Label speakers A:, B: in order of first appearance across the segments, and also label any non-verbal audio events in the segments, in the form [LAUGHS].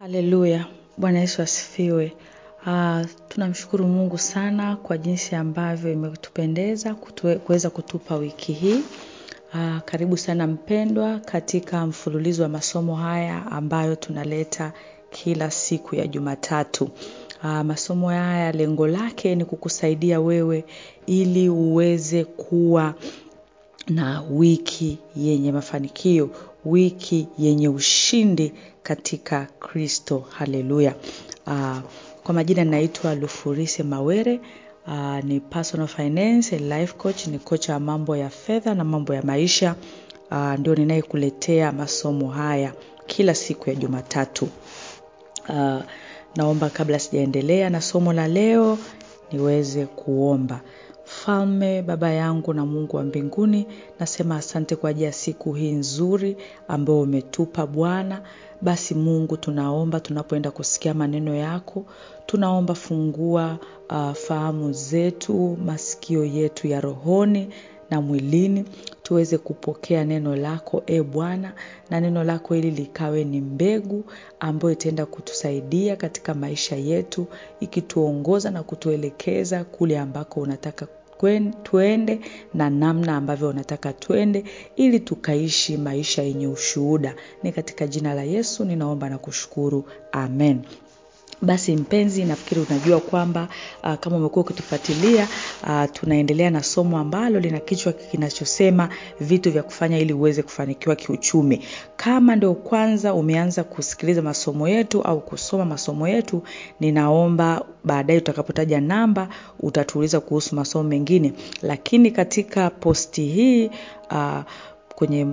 A: Haleluya, Bwana Yesu asifiwe. Uh, tunamshukuru Mungu sana kwa jinsi ambavyo imetupendeza kuweza kutupa wiki hii. Uh, karibu sana mpendwa katika mfululizo wa masomo haya ambayo tunaleta kila siku ya Jumatatu. Uh, masomo haya lengo lake ni kukusaidia wewe ili uweze kuwa na wiki yenye mafanikio, wiki yenye ushindi katika Kristo. Haleluya. Uh, kwa majina naitwa Lufurise Mawere. Uh, ni personal finance life coach, ni kocha wa mambo ya fedha na mambo ya maisha. Uh, ndio ninayekuletea masomo haya kila siku ya Jumatatu. Uh, naomba kabla sijaendelea na somo la leo niweze kuomba. Mfalme, Baba yangu na Mungu wa mbinguni, nasema asante kwa ajili ya siku hii nzuri ambayo umetupa Bwana. Basi Mungu, tunaomba tunapoenda kusikia maneno yako, tunaomba fungua uh, fahamu zetu, masikio yetu ya rohoni na mwilini tuweze kupokea neno lako e Bwana, na neno lako hili likawe ni mbegu ambayo itaenda kutusaidia katika maisha yetu, ikituongoza na kutuelekeza kule ambako unataka tuende na namna ambavyo unataka twende ili tukaishi maisha yenye ushuhuda. Ni katika jina la Yesu ninaomba na kushukuru. Amen. Basi mpenzi, nafikiri unajua kwamba uh, kama umekuwa ukitufuatilia uh, tunaendelea na somo ambalo lina kichwa kinachosema vitu vya kufanya ili uweze kufanikiwa kiuchumi. Kama ndio kwanza umeanza kusikiliza masomo yetu au kusoma masomo yetu, ninaomba baadaye utakapotaja namba utatuuliza kuhusu masomo mengine, lakini katika posti hii uh, kwenye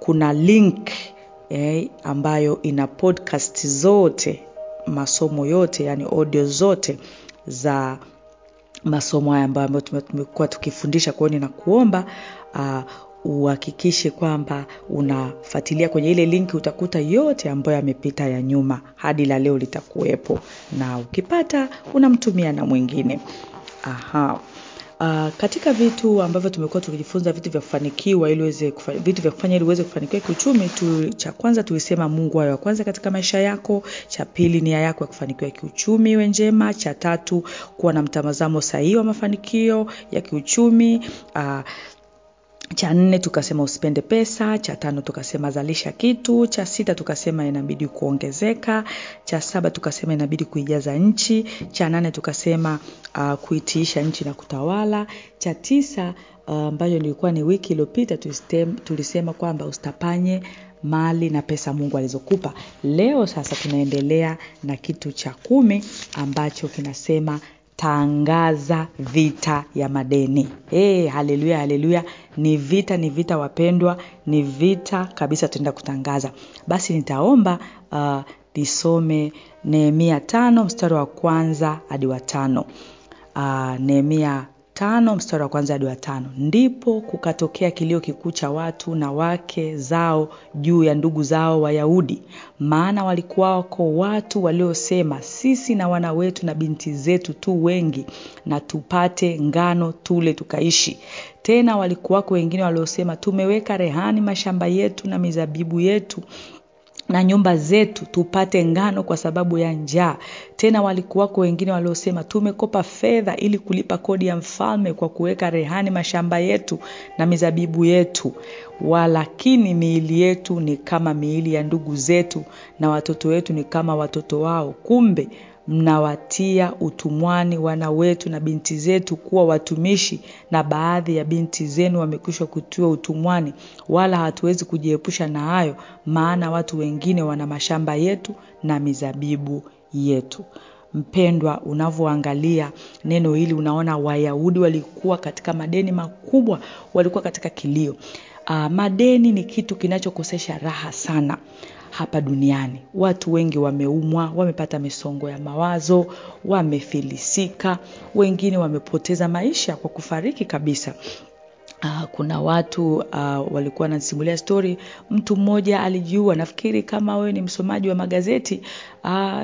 A: kuna link eh, ambayo ina podcast zote masomo yote yani audio zote za masomo haya ambayo tumekuwa tukifundisha. kwao ninakuomba uh, uhakikishe kwamba unafuatilia kwenye ile linki, utakuta yote ambayo yamepita ya nyuma hadi la leo litakuwepo, na ukipata unamtumia na mwingine. Aha. Uh, katika vitu ambavyo tumekuwa tukijifunza vitu vya kufanikiwa ili uweze vitu vya kufanya ili uweze kufanikiwa kiuchumi tu, cha kwanza tulisema Mungu awe wa kwanza katika maisha yako. Cha pili nia yako ya kufanikiwa kiuchumi iwe njema. Cha tatu kuwa na mtazamo sahihi wa mafanikio ya kiuchumi. Uh, cha nne tukasema usipende pesa. Cha tano tukasema zalisha kitu. Cha sita tukasema inabidi kuongezeka. Cha saba tukasema inabidi kuijaza nchi. Cha nane tukasema uh, kuitiisha nchi na kutawala. Cha tisa ambayo uh, nilikuwa ni wiki iliyopita tulisema kwamba usitapanye mali na pesa Mungu alizokupa. Leo sasa tunaendelea na kitu cha kumi ambacho kinasema tangaza vita ya madeni. Hey, haleluya, haleluya! Ni vita, ni vita wapendwa, ni vita kabisa, tuenda kutangaza. Basi nitaomba uh, nisome Nehemia tano mstari wa kwanza hadi wa tano. Uh, Nehemia tano mstari wa kwanza hadi wa tano. Ndipo kukatokea kilio kikuu cha watu na wake zao juu ya ndugu zao Wayahudi, maana walikuwako watu waliosema, sisi na wana wetu na binti zetu tu wengi, na tupate ngano tule tukaishi. Tena walikuwako wengine waliosema, tumeweka rehani mashamba yetu na mizabibu yetu na nyumba zetu tupate ngano kwa sababu ya njaa. Tena walikuwako wengine waliosema, tumekopa fedha ili kulipa kodi ya mfalme kwa kuweka rehani mashamba yetu na mizabibu yetu. Walakini miili yetu ni kama miili ya ndugu zetu, na watoto wetu ni kama watoto wao. Kumbe mnawatia utumwani wana wetu na binti zetu kuwa watumishi, na baadhi ya binti zenu wamekwisha kutiwa utumwani. Wala hatuwezi kujiepusha na hayo, maana watu wengine wana mashamba yetu na mizabibu yetu. Mpendwa, unavyoangalia neno hili unaona Wayahudi walikuwa katika madeni makubwa, walikuwa katika kilio. Uh, madeni ni kitu kinachokosesha raha sana hapa duniani. Watu wengi wameumwa, wamepata misongo ya mawazo, wamefilisika, wengine wamepoteza maisha kwa kufariki kabisa. Uh, kuna watu uh, walikuwa wanasimulia stori. Mtu mmoja alijiua. Nafikiri kama wewe ni msomaji wa magazeti uh,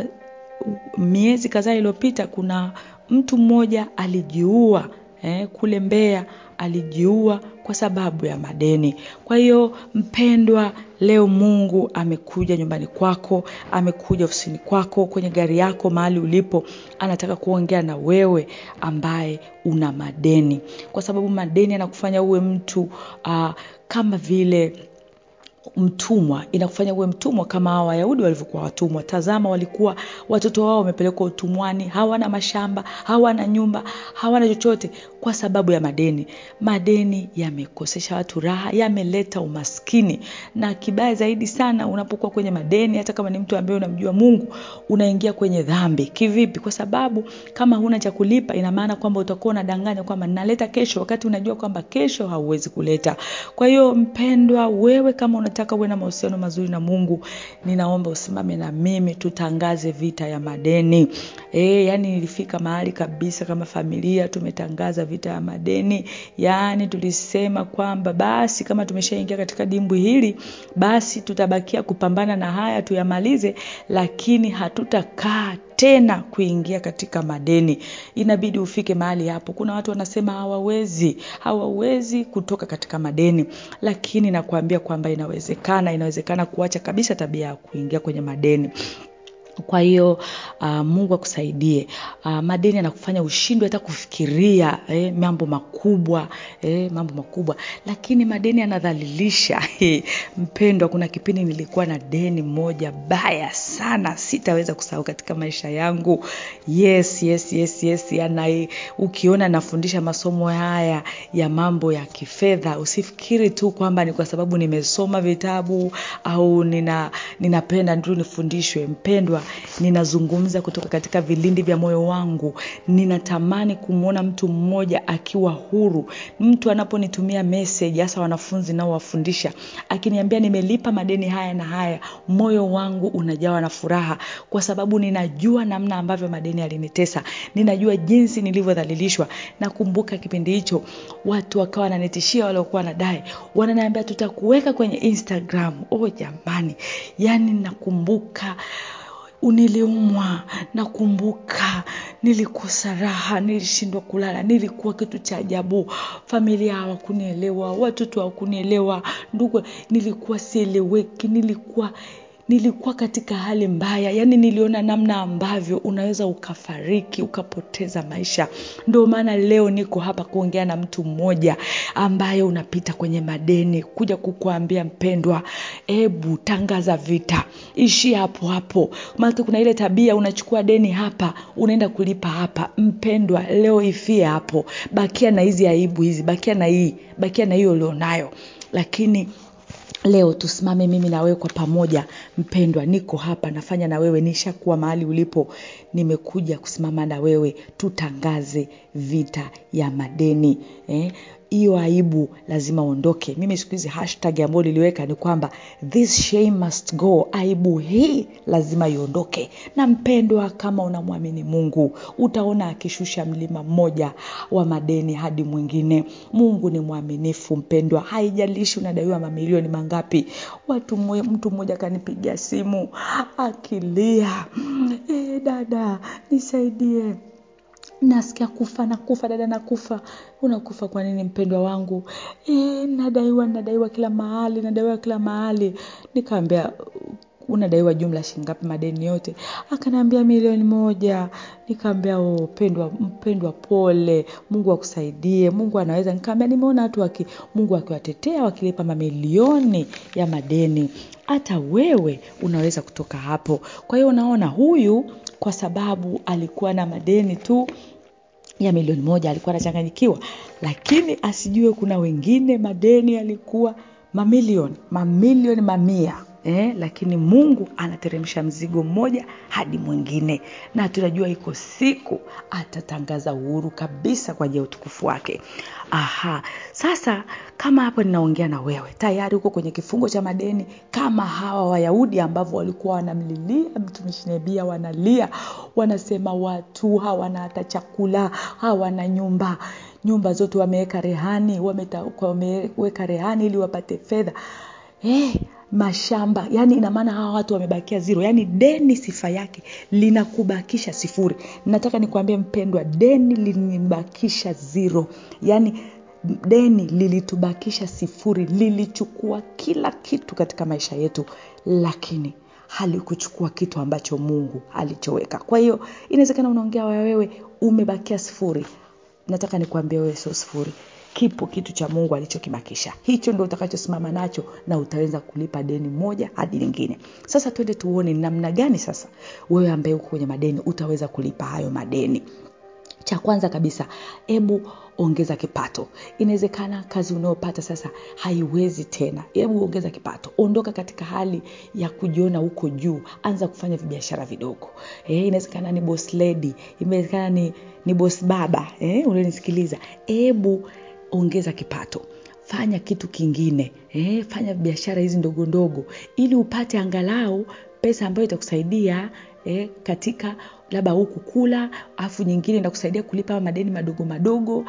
A: miezi kadhaa iliyopita, kuna mtu mmoja alijiua eh, kule Mbeya alijiua kwa sababu ya madeni. Kwa hiyo mpendwa, leo Mungu amekuja nyumbani kwako, amekuja ofisini kwako, kwenye gari yako, mahali ulipo, anataka kuongea na wewe ambaye una madeni, kwa sababu madeni yanakufanya uwe mtu uh, kama vile mtumwa. Inakufanya uwe mtumwa kama hawa wayahudi walivyokuwa watumwa. Tazama walikuwa watoto wao wamepelekwa utumwani. Hawana mashamba hawana nyumba hawana chochote kwa sababu ya madeni. Madeni yamekosesha watu raha yameleta umaskini. Na kibaya zaidi sana unapokuwa kwenye madeni hata kama ni mtu ambaye unamjua mungu unaingia kwenye dhambi. Kivipi? Kwa sababu kama huna cha kulipa ina maana kwamba utakuwa unadanganya kwamba naleta kesho wakati unajua kwamba kesho hauwezi kuleta. Kwa hiyo mpendwa wewe kama unataka uwe na mahusiano mazuri na mungu. Ninaomba usimame na mimi tutangaze vita ya madeni e, yani nilifika mahali kabisa kama familia tumetangaza vita ya madeni. Yani tulisema kwamba basi kama tumeshaingia katika dimbwi hili basi tutabakia kupambana na haya tuyamalize lakini hatutakaa tena kuingia katika madeni. Inabidi ufike mahali hapo. Kuna watu wanasema hawawezi hawawezi kutoka katika madeni. Lakini nakuambia kwamba inawezekana inawezekana kuacha kabisa tabia ya kuingia kwenye madeni kwa hiyo uh, mungu akusaidie. Uh, madeni anakufanya ushindwe hata kufikiria eh, mambo makubwa eh, mambo makubwa. Lakini madeni yanadhalilisha. Eh, [LAUGHS] mpendwa kuna kipindi nilikuwa na deni moja baya sana. Sitaweza kusahau katika maisha yangu. Yes yes yes yes. Yana ukiona nafundisha masomo haya ya mambo ya kifedha usifikiri tu kwamba ni kwa sababu nimesoma vitabu au nina ninapenda tu nifundishwe. Mpendwa ninazungumza kutoka katika vilindi vya moyo wangu. Ninatamani kumwona mtu mmoja akiwa huru. Mtu anaponitumia message hasa wanafunzi naowafundisha akiniambia nimelipa madeni haya na haya moyo wangu unajawa na furaha. Kwa sababu ninajua namna ambavyo madeni yalinitesa. Ninajua jinsi nilivyodhalilishwa. Nakumbuka kipindi hicho watu wakawa wananitishia waliokuwa wanadai. Wananiambia tutakuweka kwenye instagram. Oh jamani. Yani nakumbuka niliumwa nakumbuka nilikosa raha nilishindwa kulala nilikuwa kitu cha ajabu. Familia hawakunielewa watoto hawakunielewa. Ndugu nilikuwa sieleweki nilikuwa nilikuwa katika hali mbaya yaani niliona namna ambavyo unaweza ukafariki ukapoteza maisha. Ndio maana leo niko hapa kuongea na mtu mmoja ambaye unapita kwenye madeni kuja kukuambia mpendwa ebu tangaza vita ishia hapo hapo. Maanake kuna ile tabia unachukua deni hapa unaenda kulipa hapa. Mpendwa leo ifie hapo bakia na hizi aibu hizi bakia na hii bakia na hiyo ulionayo. Lakini leo tusimame mimi na wewe kwa pamoja mpendwa. Niko hapa nafanya na wewe. Nishakuwa mahali ulipo nimekuja kusimama na wewe. Tutangaze vita ya madeni eh? Hiyo aibu lazima uondoke mimi siku hizi hashtag ambayo niliweka ni kwamba this shame must go. Aibu hii lazima iondoke. Na mpendwa kama unamwamini mungu utaona akishusha mlima mmoja wa madeni hadi mwingine. Mungu ni mwaminifu mpendwa. Haijalishi unadaiwa mamilioni mangapi. Watu mtu mmoja akanipigia simu akilia e, dada nisaidie nasikia kufa nakufa dada nakufa. Unakufa kwa nini mpendwa wangu? E, nadaiwa nadaiwa kila mahali nadaiwa kila mahali. Nikaambia unadaiwa jumla shingapi madeni yote? Akanaambia milioni moja. Nikaambia oh, pendwa mpendwa pole. Mungu akusaidie mungu anaweza. Nikaambia nimeona watu waki, mungu akiwatetea wakilipa mamilioni ya madeni. Hata wewe unaweza kutoka hapo. Kwa hiyo unaona huyu kwa sababu alikuwa na madeni tu ya milioni moja alikuwa anachanganyikiwa. Lakini asijue kuna wengine madeni yalikuwa mamilioni mamilioni mamia eh, lakini mungu anateremsha mzigo mmoja hadi mwingine. Na tunajua iko siku atatangaza uhuru kabisa kwa ajili ya utukufu wake. Aha. Sasa kama hapo ninaongea na wewe tayari huko kwenye kifungo cha madeni kama hawa wayahudi ambavyo walikuwa wanamlilia mtumishi nebia wanalia wanasema watu hawana hata chakula hawana nyumba. Nyumba zote wameweka rehani wameweka rehani ili wapate fedha. Hey, mashamba. Yani ina maana hawa watu wamebakia zero. Yani deni sifa yake linakubakisha sifuri. Nataka nikuambie mpendwa deni linibakisha zero. Yani deni lilitubakisha sifuri. Lilichukua kila kitu katika maisha yetu lakini halikuchukua kitu ambacho mungu alichoweka. Kwa hiyo inawezekana unaongea wewe umebakia sifuri. Nataka nikuambia wewe sio sifuri kipo kitu cha mungu alichokibakisha. Hicho ndo utakachosimama nacho na utaweza kulipa deni moja hadi lingine. Sasa twende tuone ni namna gani sasa wewe ambaye uko kwenye madeni utaweza kulipa hayo madeni. Cha kwanza kabisa hebu ongeza kipato. Inawezekana kazi unayopata sasa haiwezi tena. Hebu ongeza kipato. Ondoka katika hali ya kujiona huko juu. Anza kufanya vibiashara vidogo. E, inawezekana ni boss lady. Inawezekana ni, ni boss baba. E, unanisikiliza. Hebu ongeza kipato. Fanya kitu kingine eh, fanya biashara hizi ndogo ndogo ili upate angalau pesa ambayo itakusaidia eh, katika labda huku kula afu nyingine inakusaidia kulipa madeni madogo madogo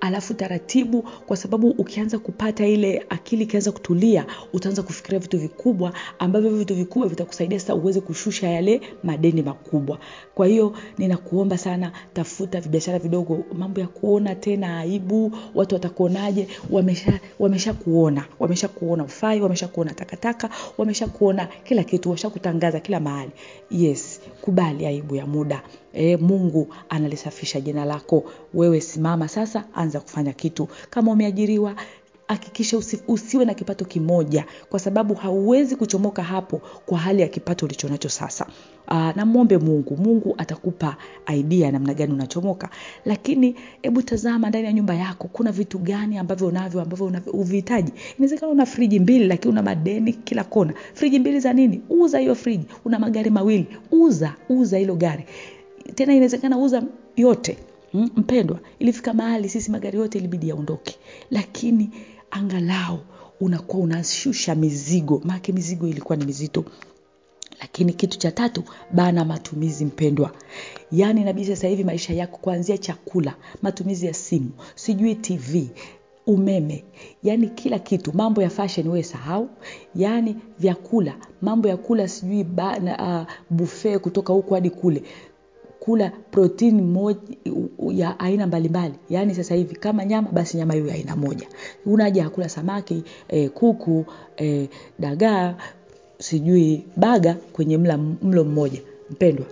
A: alafu taratibu kwa sababu ukianza kupata ile akili ikianza kutulia utaanza kufikiria vitu vikubwa ambavyo vitu vikubwa vitakusaidia sasa uweze kushusha yale madeni makubwa. Kwa hiyo ninakuomba sana tafuta vibiashara vidogo mambo ya kuona tena aibu watu watakuonaje wamesha wamesha kuona wamesha kuona ufai wamesha kuona takataka wamesha kuona kila kitu washakutangaza kila mahali. Yes kubali aibu ya muda e, mungu analisafisha jina lako. Wewe simama sasa anza kufanya kitu. Kama umeajiriwa hakikisha usi, usiwe na kipato kimoja kwa sababu hauwezi kuchomoka hapo kwa hali ya kipato ulichonacho sasa. Namwombe mungu. Mungu atakupa aidia namna gani unachomoka. Lakini hebu tazama ndani ya nyumba yako kuna vitu gani ambavyo unavyo ambavyo uvihitaji? Inawezekana una friji mbili lakini una madeni kila kona. Friji mbili za nini? Uza hiyo friji. Una magari mawili. Uza uza hilo gari tena inawezekana uza yote mm, mpendwa. Ilifika mahali sisi magari yote ilibidi yaondoke. Lakini angalau unakuwa unashusha mizigo. Maake mizigo ilikuwa ni mizito. Lakini kitu cha tatu bana matumizi mpendwa. Yaani inabidi sasa hivi maisha yako kuanzia chakula matumizi ya simu sijui tv umeme. Yaani kila kitu mambo ya fashion wewe sahau. Yaani vyakula mambo ya kula sijui uh, buffet kutoka huku hadi kule kula protini moja ya aina mbalimbali. Yaani sasa hivi kama nyama basi nyama hiyo ya aina moja. Unaja ya kula samaki e, kuku e, dagaa sijui baga kwenye mla, mlo mmoja. Mpendwa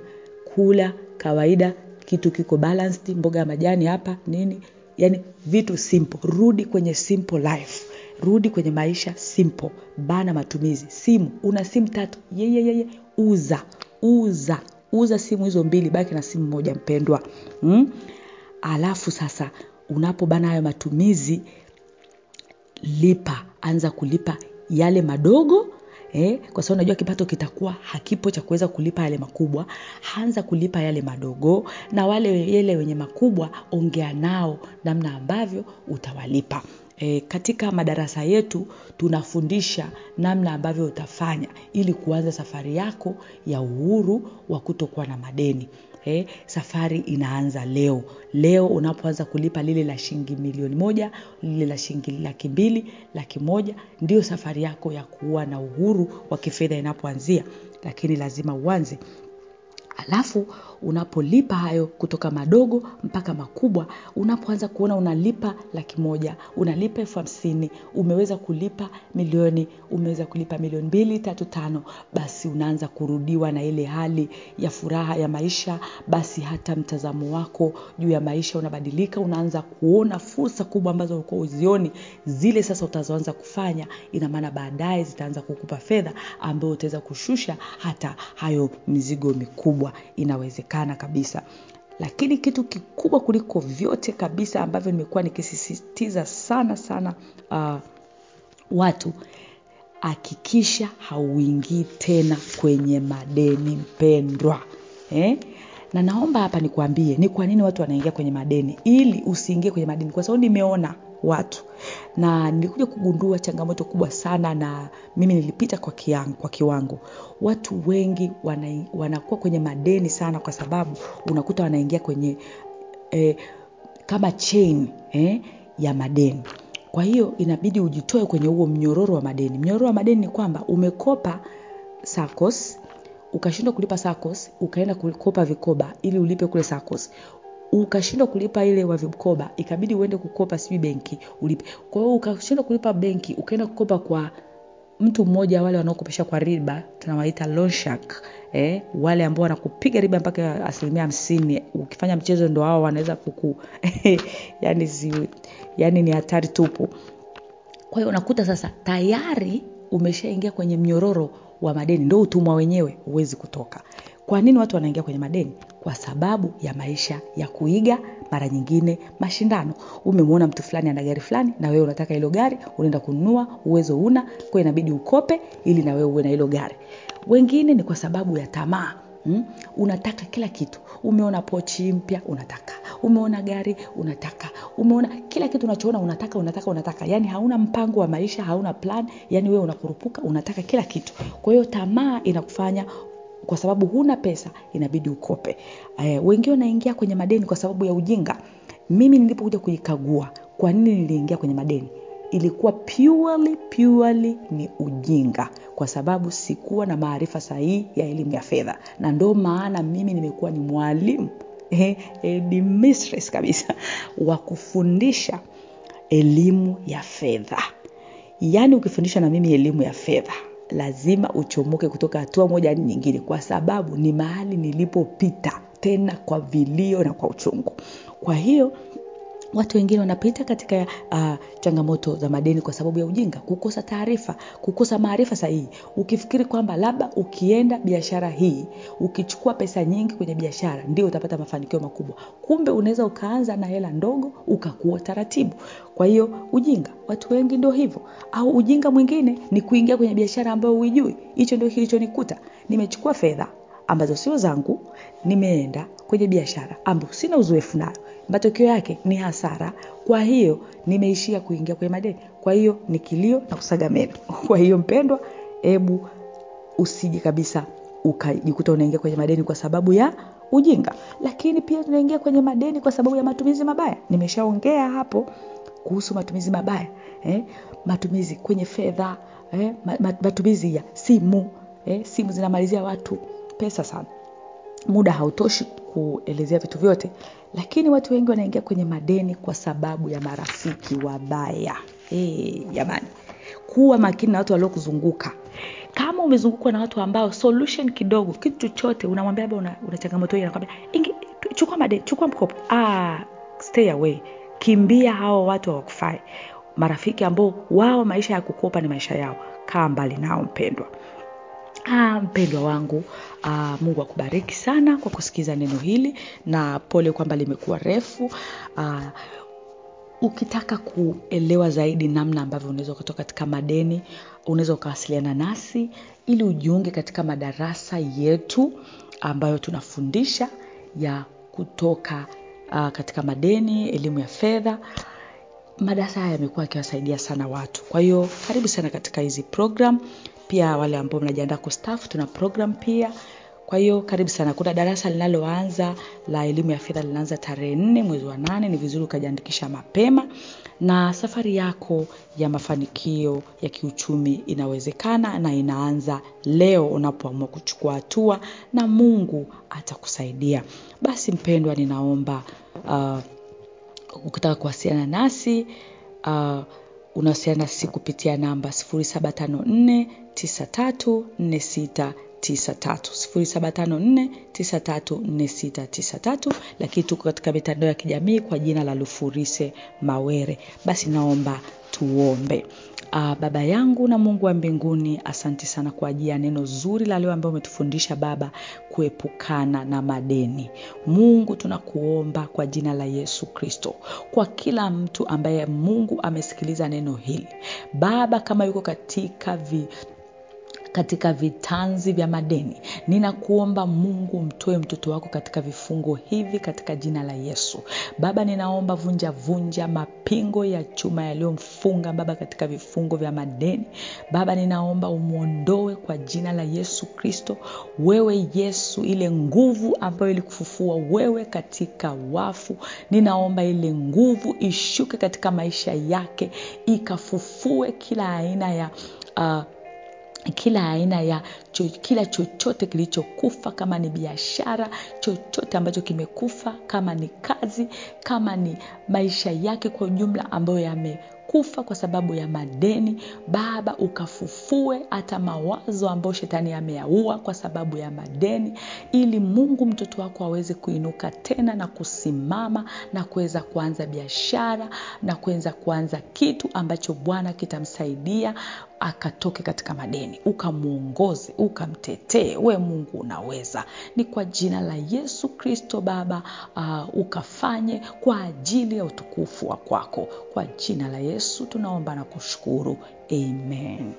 A: kula kawaida kitu kiko balanced mboga ya majani hapa nini. Yani vitu simple. Rudi kwenye simple life. Rudi kwenye maisha simple. Bana matumizi. Simu. Una simu tatu. Yeyeyeye uza. Uza uza simu hizo mbili baki na simu moja mpendwa. Mm? alafu sasa unapobana hayo matumizi lipa. Anza kulipa yale madogo eh, kwa sababu unajua kipato kitakuwa hakipo cha kuweza kulipa yale makubwa. Anza kulipa yale madogo na wale yele wenye makubwa ongea nao namna ambavyo utawalipa E, katika madarasa yetu tunafundisha namna ambavyo utafanya ili kuanza safari yako ya uhuru wa kutokuwa na madeni. E, safari inaanza leo. Leo unapoanza kulipa lile la shilingi milioni moja lile la shilingi laki mbili laki moja ndio safari yako ya kuwa na uhuru wa kifedha inapoanzia. Lakini lazima uanze alafu unapolipa hayo kutoka madogo mpaka makubwa unapoanza kuona unalipa laki moja unalipa elfu hamsini umeweza kulipa milioni umeweza kulipa milioni mbili tatu tano basi unaanza kurudiwa na ile hali ya furaha ya maisha basi hata mtazamo wako juu ya maisha unabadilika unaanza kuona fursa kubwa ambazo ulikuwa uzioni zile sasa utazoanza kufanya ina maana baadaye zitaanza kukupa fedha ambayo utaweza kushusha hata hayo mizigo mikubwa inawezekana kabisa lakini kitu kikubwa kuliko vyote kabisa ambavyo nimekuwa nikisisitiza sana sana uh, watu hakikisha hauingii tena kwenye madeni mpendwa eh? na naomba hapa nikuambie ni kwa nini watu wanaingia kwenye madeni ili usiingie kwenye madeni kwa sababu nimeona watu na nilikuja kugundua changamoto kubwa sana na mimi nilipita kwa, kiangu, kwa kiwango. Watu wengi wana, wanakuwa kwenye madeni sana kwa sababu unakuta wanaingia kwenye eh, kama chain eh, ya madeni. Kwa hiyo inabidi ujitoe kwenye huo mnyororo wa madeni. Mnyororo wa madeni ni kwamba umekopa sacos ukashindwa kulipa sacos ukaenda kukopa vikoba ili ulipe kule SACCOS ukashindwa kulipa ile wa vikoba ikabidi uende kukopa sijui benki ulipe. Kwa hiyo ukashindwa kulipa benki ukaenda kukopa kwa mtu mmoja wale wanaokopesha kwa riba tunawaita loan eh, wale ambao wanakupiga riba mpaka asilimia hamsini. Ukifanya mchezo ndo hao wanaweza kuku [LAUGHS] yani, zi, yani ni hatari tupu. Kwa hiyo unakuta sasa tayari umeshaingia kwenye mnyororo wa madeni ndo utumwa wenyewe huwezi kutoka. Kwa nini watu wanaingia kwenye madeni kwa sababu ya maisha ya kuiga mara nyingine mashindano. Umemwona mtu fulani ana gari fulani na wewe unataka hilo gari unaenda kununua uwezo una kwa inabidi ukope ili na wewe uwe na hilo gari. Wengine ni kwa sababu ya tamaa hmm? unataka kila kitu. Umeona pochi mpya unataka. Umeona gari unataka. Umeona kila kitu unachoona unataka unataka unataka. Yaani hauna mpango wa maisha hauna plan. Yaani wewe unakurupuka unataka kila kitu. Kwa hiyo tamaa inakufanya kwa sababu huna pesa inabidi ukope. E, wengine wanaingia kwenye madeni kwa sababu ya ujinga. Mimi nilipokuja kuikagua kwa nini niliingia kwenye madeni? Ilikuwa purely purely ni ujinga kwa sababu sikuwa na maarifa sahihi ya elimu ya fedha. Na ndo maana mimi nimekuwa ni mwalimu eh, eh, ni mistress kabisa wa kufundisha elimu ya fedha. Yaani ukifundisha na mimi elimu ya fedha lazima uchomoke kutoka hatua moja hadi nyingine kwa sababu ni mahali nilipopita tena kwa vilio na kwa uchungu. Kwa hiyo watu wengine wanapita katika uh, changamoto za madeni kwa sababu ya ujinga kukosa taarifa kukosa maarifa sahihi. Ukifikiri kwamba labda ukienda biashara hii ukichukua pesa nyingi kwenye biashara ndio utapata mafanikio makubwa. Kumbe unaweza ukaanza na hela ndogo ukakua taratibu. Kwa hiyo ujinga watu wengi ndio hivyo. Au ujinga mwingine ni kuingia kwenye biashara ambayo huijui. Hicho ndio kilichonikuta. Nimechukua fedha ambazo sio zangu nimeenda kwenye biashara ambayo sina uzoefu nayo matokeo yake ni hasara kwa hiyo nimeishia kuingia kwenye madeni kwa hiyo ni kilio na kusaga meno [LAUGHS] kwa hiyo mpendwa hebu usije kabisa ukajikuta unaingia kwenye madeni kwa sababu ya ujinga lakini pia tunaingia kwenye madeni kwa sababu ya matumizi mabaya nimeshaongea hapo kuhusu matumizi mabaya eh? matumizi kwenye fedha eh? matumizi ya simu eh? simu zinamalizia watu pesa sana muda hautoshi kuelezea vitu vyote lakini watu wengi wanaingia kwenye madeni kwa sababu ya marafiki wabaya. Jamani hey, kuwa makini na watu waliokuzunguka. Kama umezungukwa na watu ambao solution kidogo kitu chochote unamwambia labda una, una changamoto chukua madeni chukua mkopo. Ah, stay away. Kimbia hao watu hawakufai. Marafiki ambao wao maisha ya kukopa ni maisha yao. Kaa mbali nao mpendwa Ah, mpendwa wangu ah, mungu akubariki sana kwa kusikiza neno hili na pole kwamba limekuwa refu. Ah, ukitaka kuelewa zaidi namna ambavyo unaweza ukatoka katika madeni unaweza ukawasiliana nasi ili ujiunge katika madarasa yetu ambayo tunafundisha ya kutoka uh, katika madeni elimu ya fedha. Madarasa haya yamekuwa akiwasaidia sana watu. Kwa hiyo karibu sana katika hizi program pia wale ambao mnajiandaa kustafu tuna program pia. Kwa hiyo karibu sana. Kuna darasa linaloanza la elimu ya fedha linaanza tarehe nne mwezi wa nane. Ni vizuri ukajiandikisha mapema. Na safari yako ya mafanikio ya kiuchumi inawezekana na inaanza leo unapoamua kuchukua hatua na mungu atakusaidia. Basi mpendwa ninaomba uh, ukitaka kuwasiliana nasi uh, unawasiliana nasi kupitia namba 754 9346 0754934693 lakini tuko katika mitandao ya kijamii kwa jina la lufurise mawere. Basi naomba tuombe. Uh, baba yangu na mungu wa mbinguni asante sana kwa ajili ya neno zuri la leo ambayo umetufundisha baba kuepukana na madeni. Mungu tunakuomba kwa jina la yesu kristo. Kwa kila mtu ambaye mungu amesikiliza neno hili. Baba kama yuko katika vi, katika vitanzi vya madeni. Ninakuomba Mungu mtoe mtoto wako katika vifungo hivi katika jina la Yesu. Baba, ninaomba vunja vunja mapingo ya chuma yaliyomfunga Baba katika vifungo vya madeni. Baba, ninaomba umwondoe kwa jina la Yesu Kristo. Wewe Yesu, ile nguvu ambayo ilikufufua wewe katika wafu, ninaomba ile nguvu ishuke katika maisha yake, ikafufue kila aina ya uh, kila aina ya cho, kila chochote kilichokufa, kama ni biashara, chochote ambacho kimekufa, kama ni kazi, kama ni maisha yake kwa ujumla ambayo yamekufa kwa sababu ya madeni. Baba, ukafufue hata mawazo ambayo shetani ameyaua kwa sababu ya madeni, ili Mungu mtoto wako aweze kuinuka tena na kusimama na kuweza kuanza biashara na kuweza kuanza kitu ambacho Bwana kitamsaidia akatoke katika madeni, ukamwongoze, ukamtetee. We Mungu unaweza, ni kwa jina la Yesu Kristo Baba, uh, ukafanye kwa ajili ya utukufu wa kwako. Kwa jina la Yesu tunaomba na kushukuru, amen.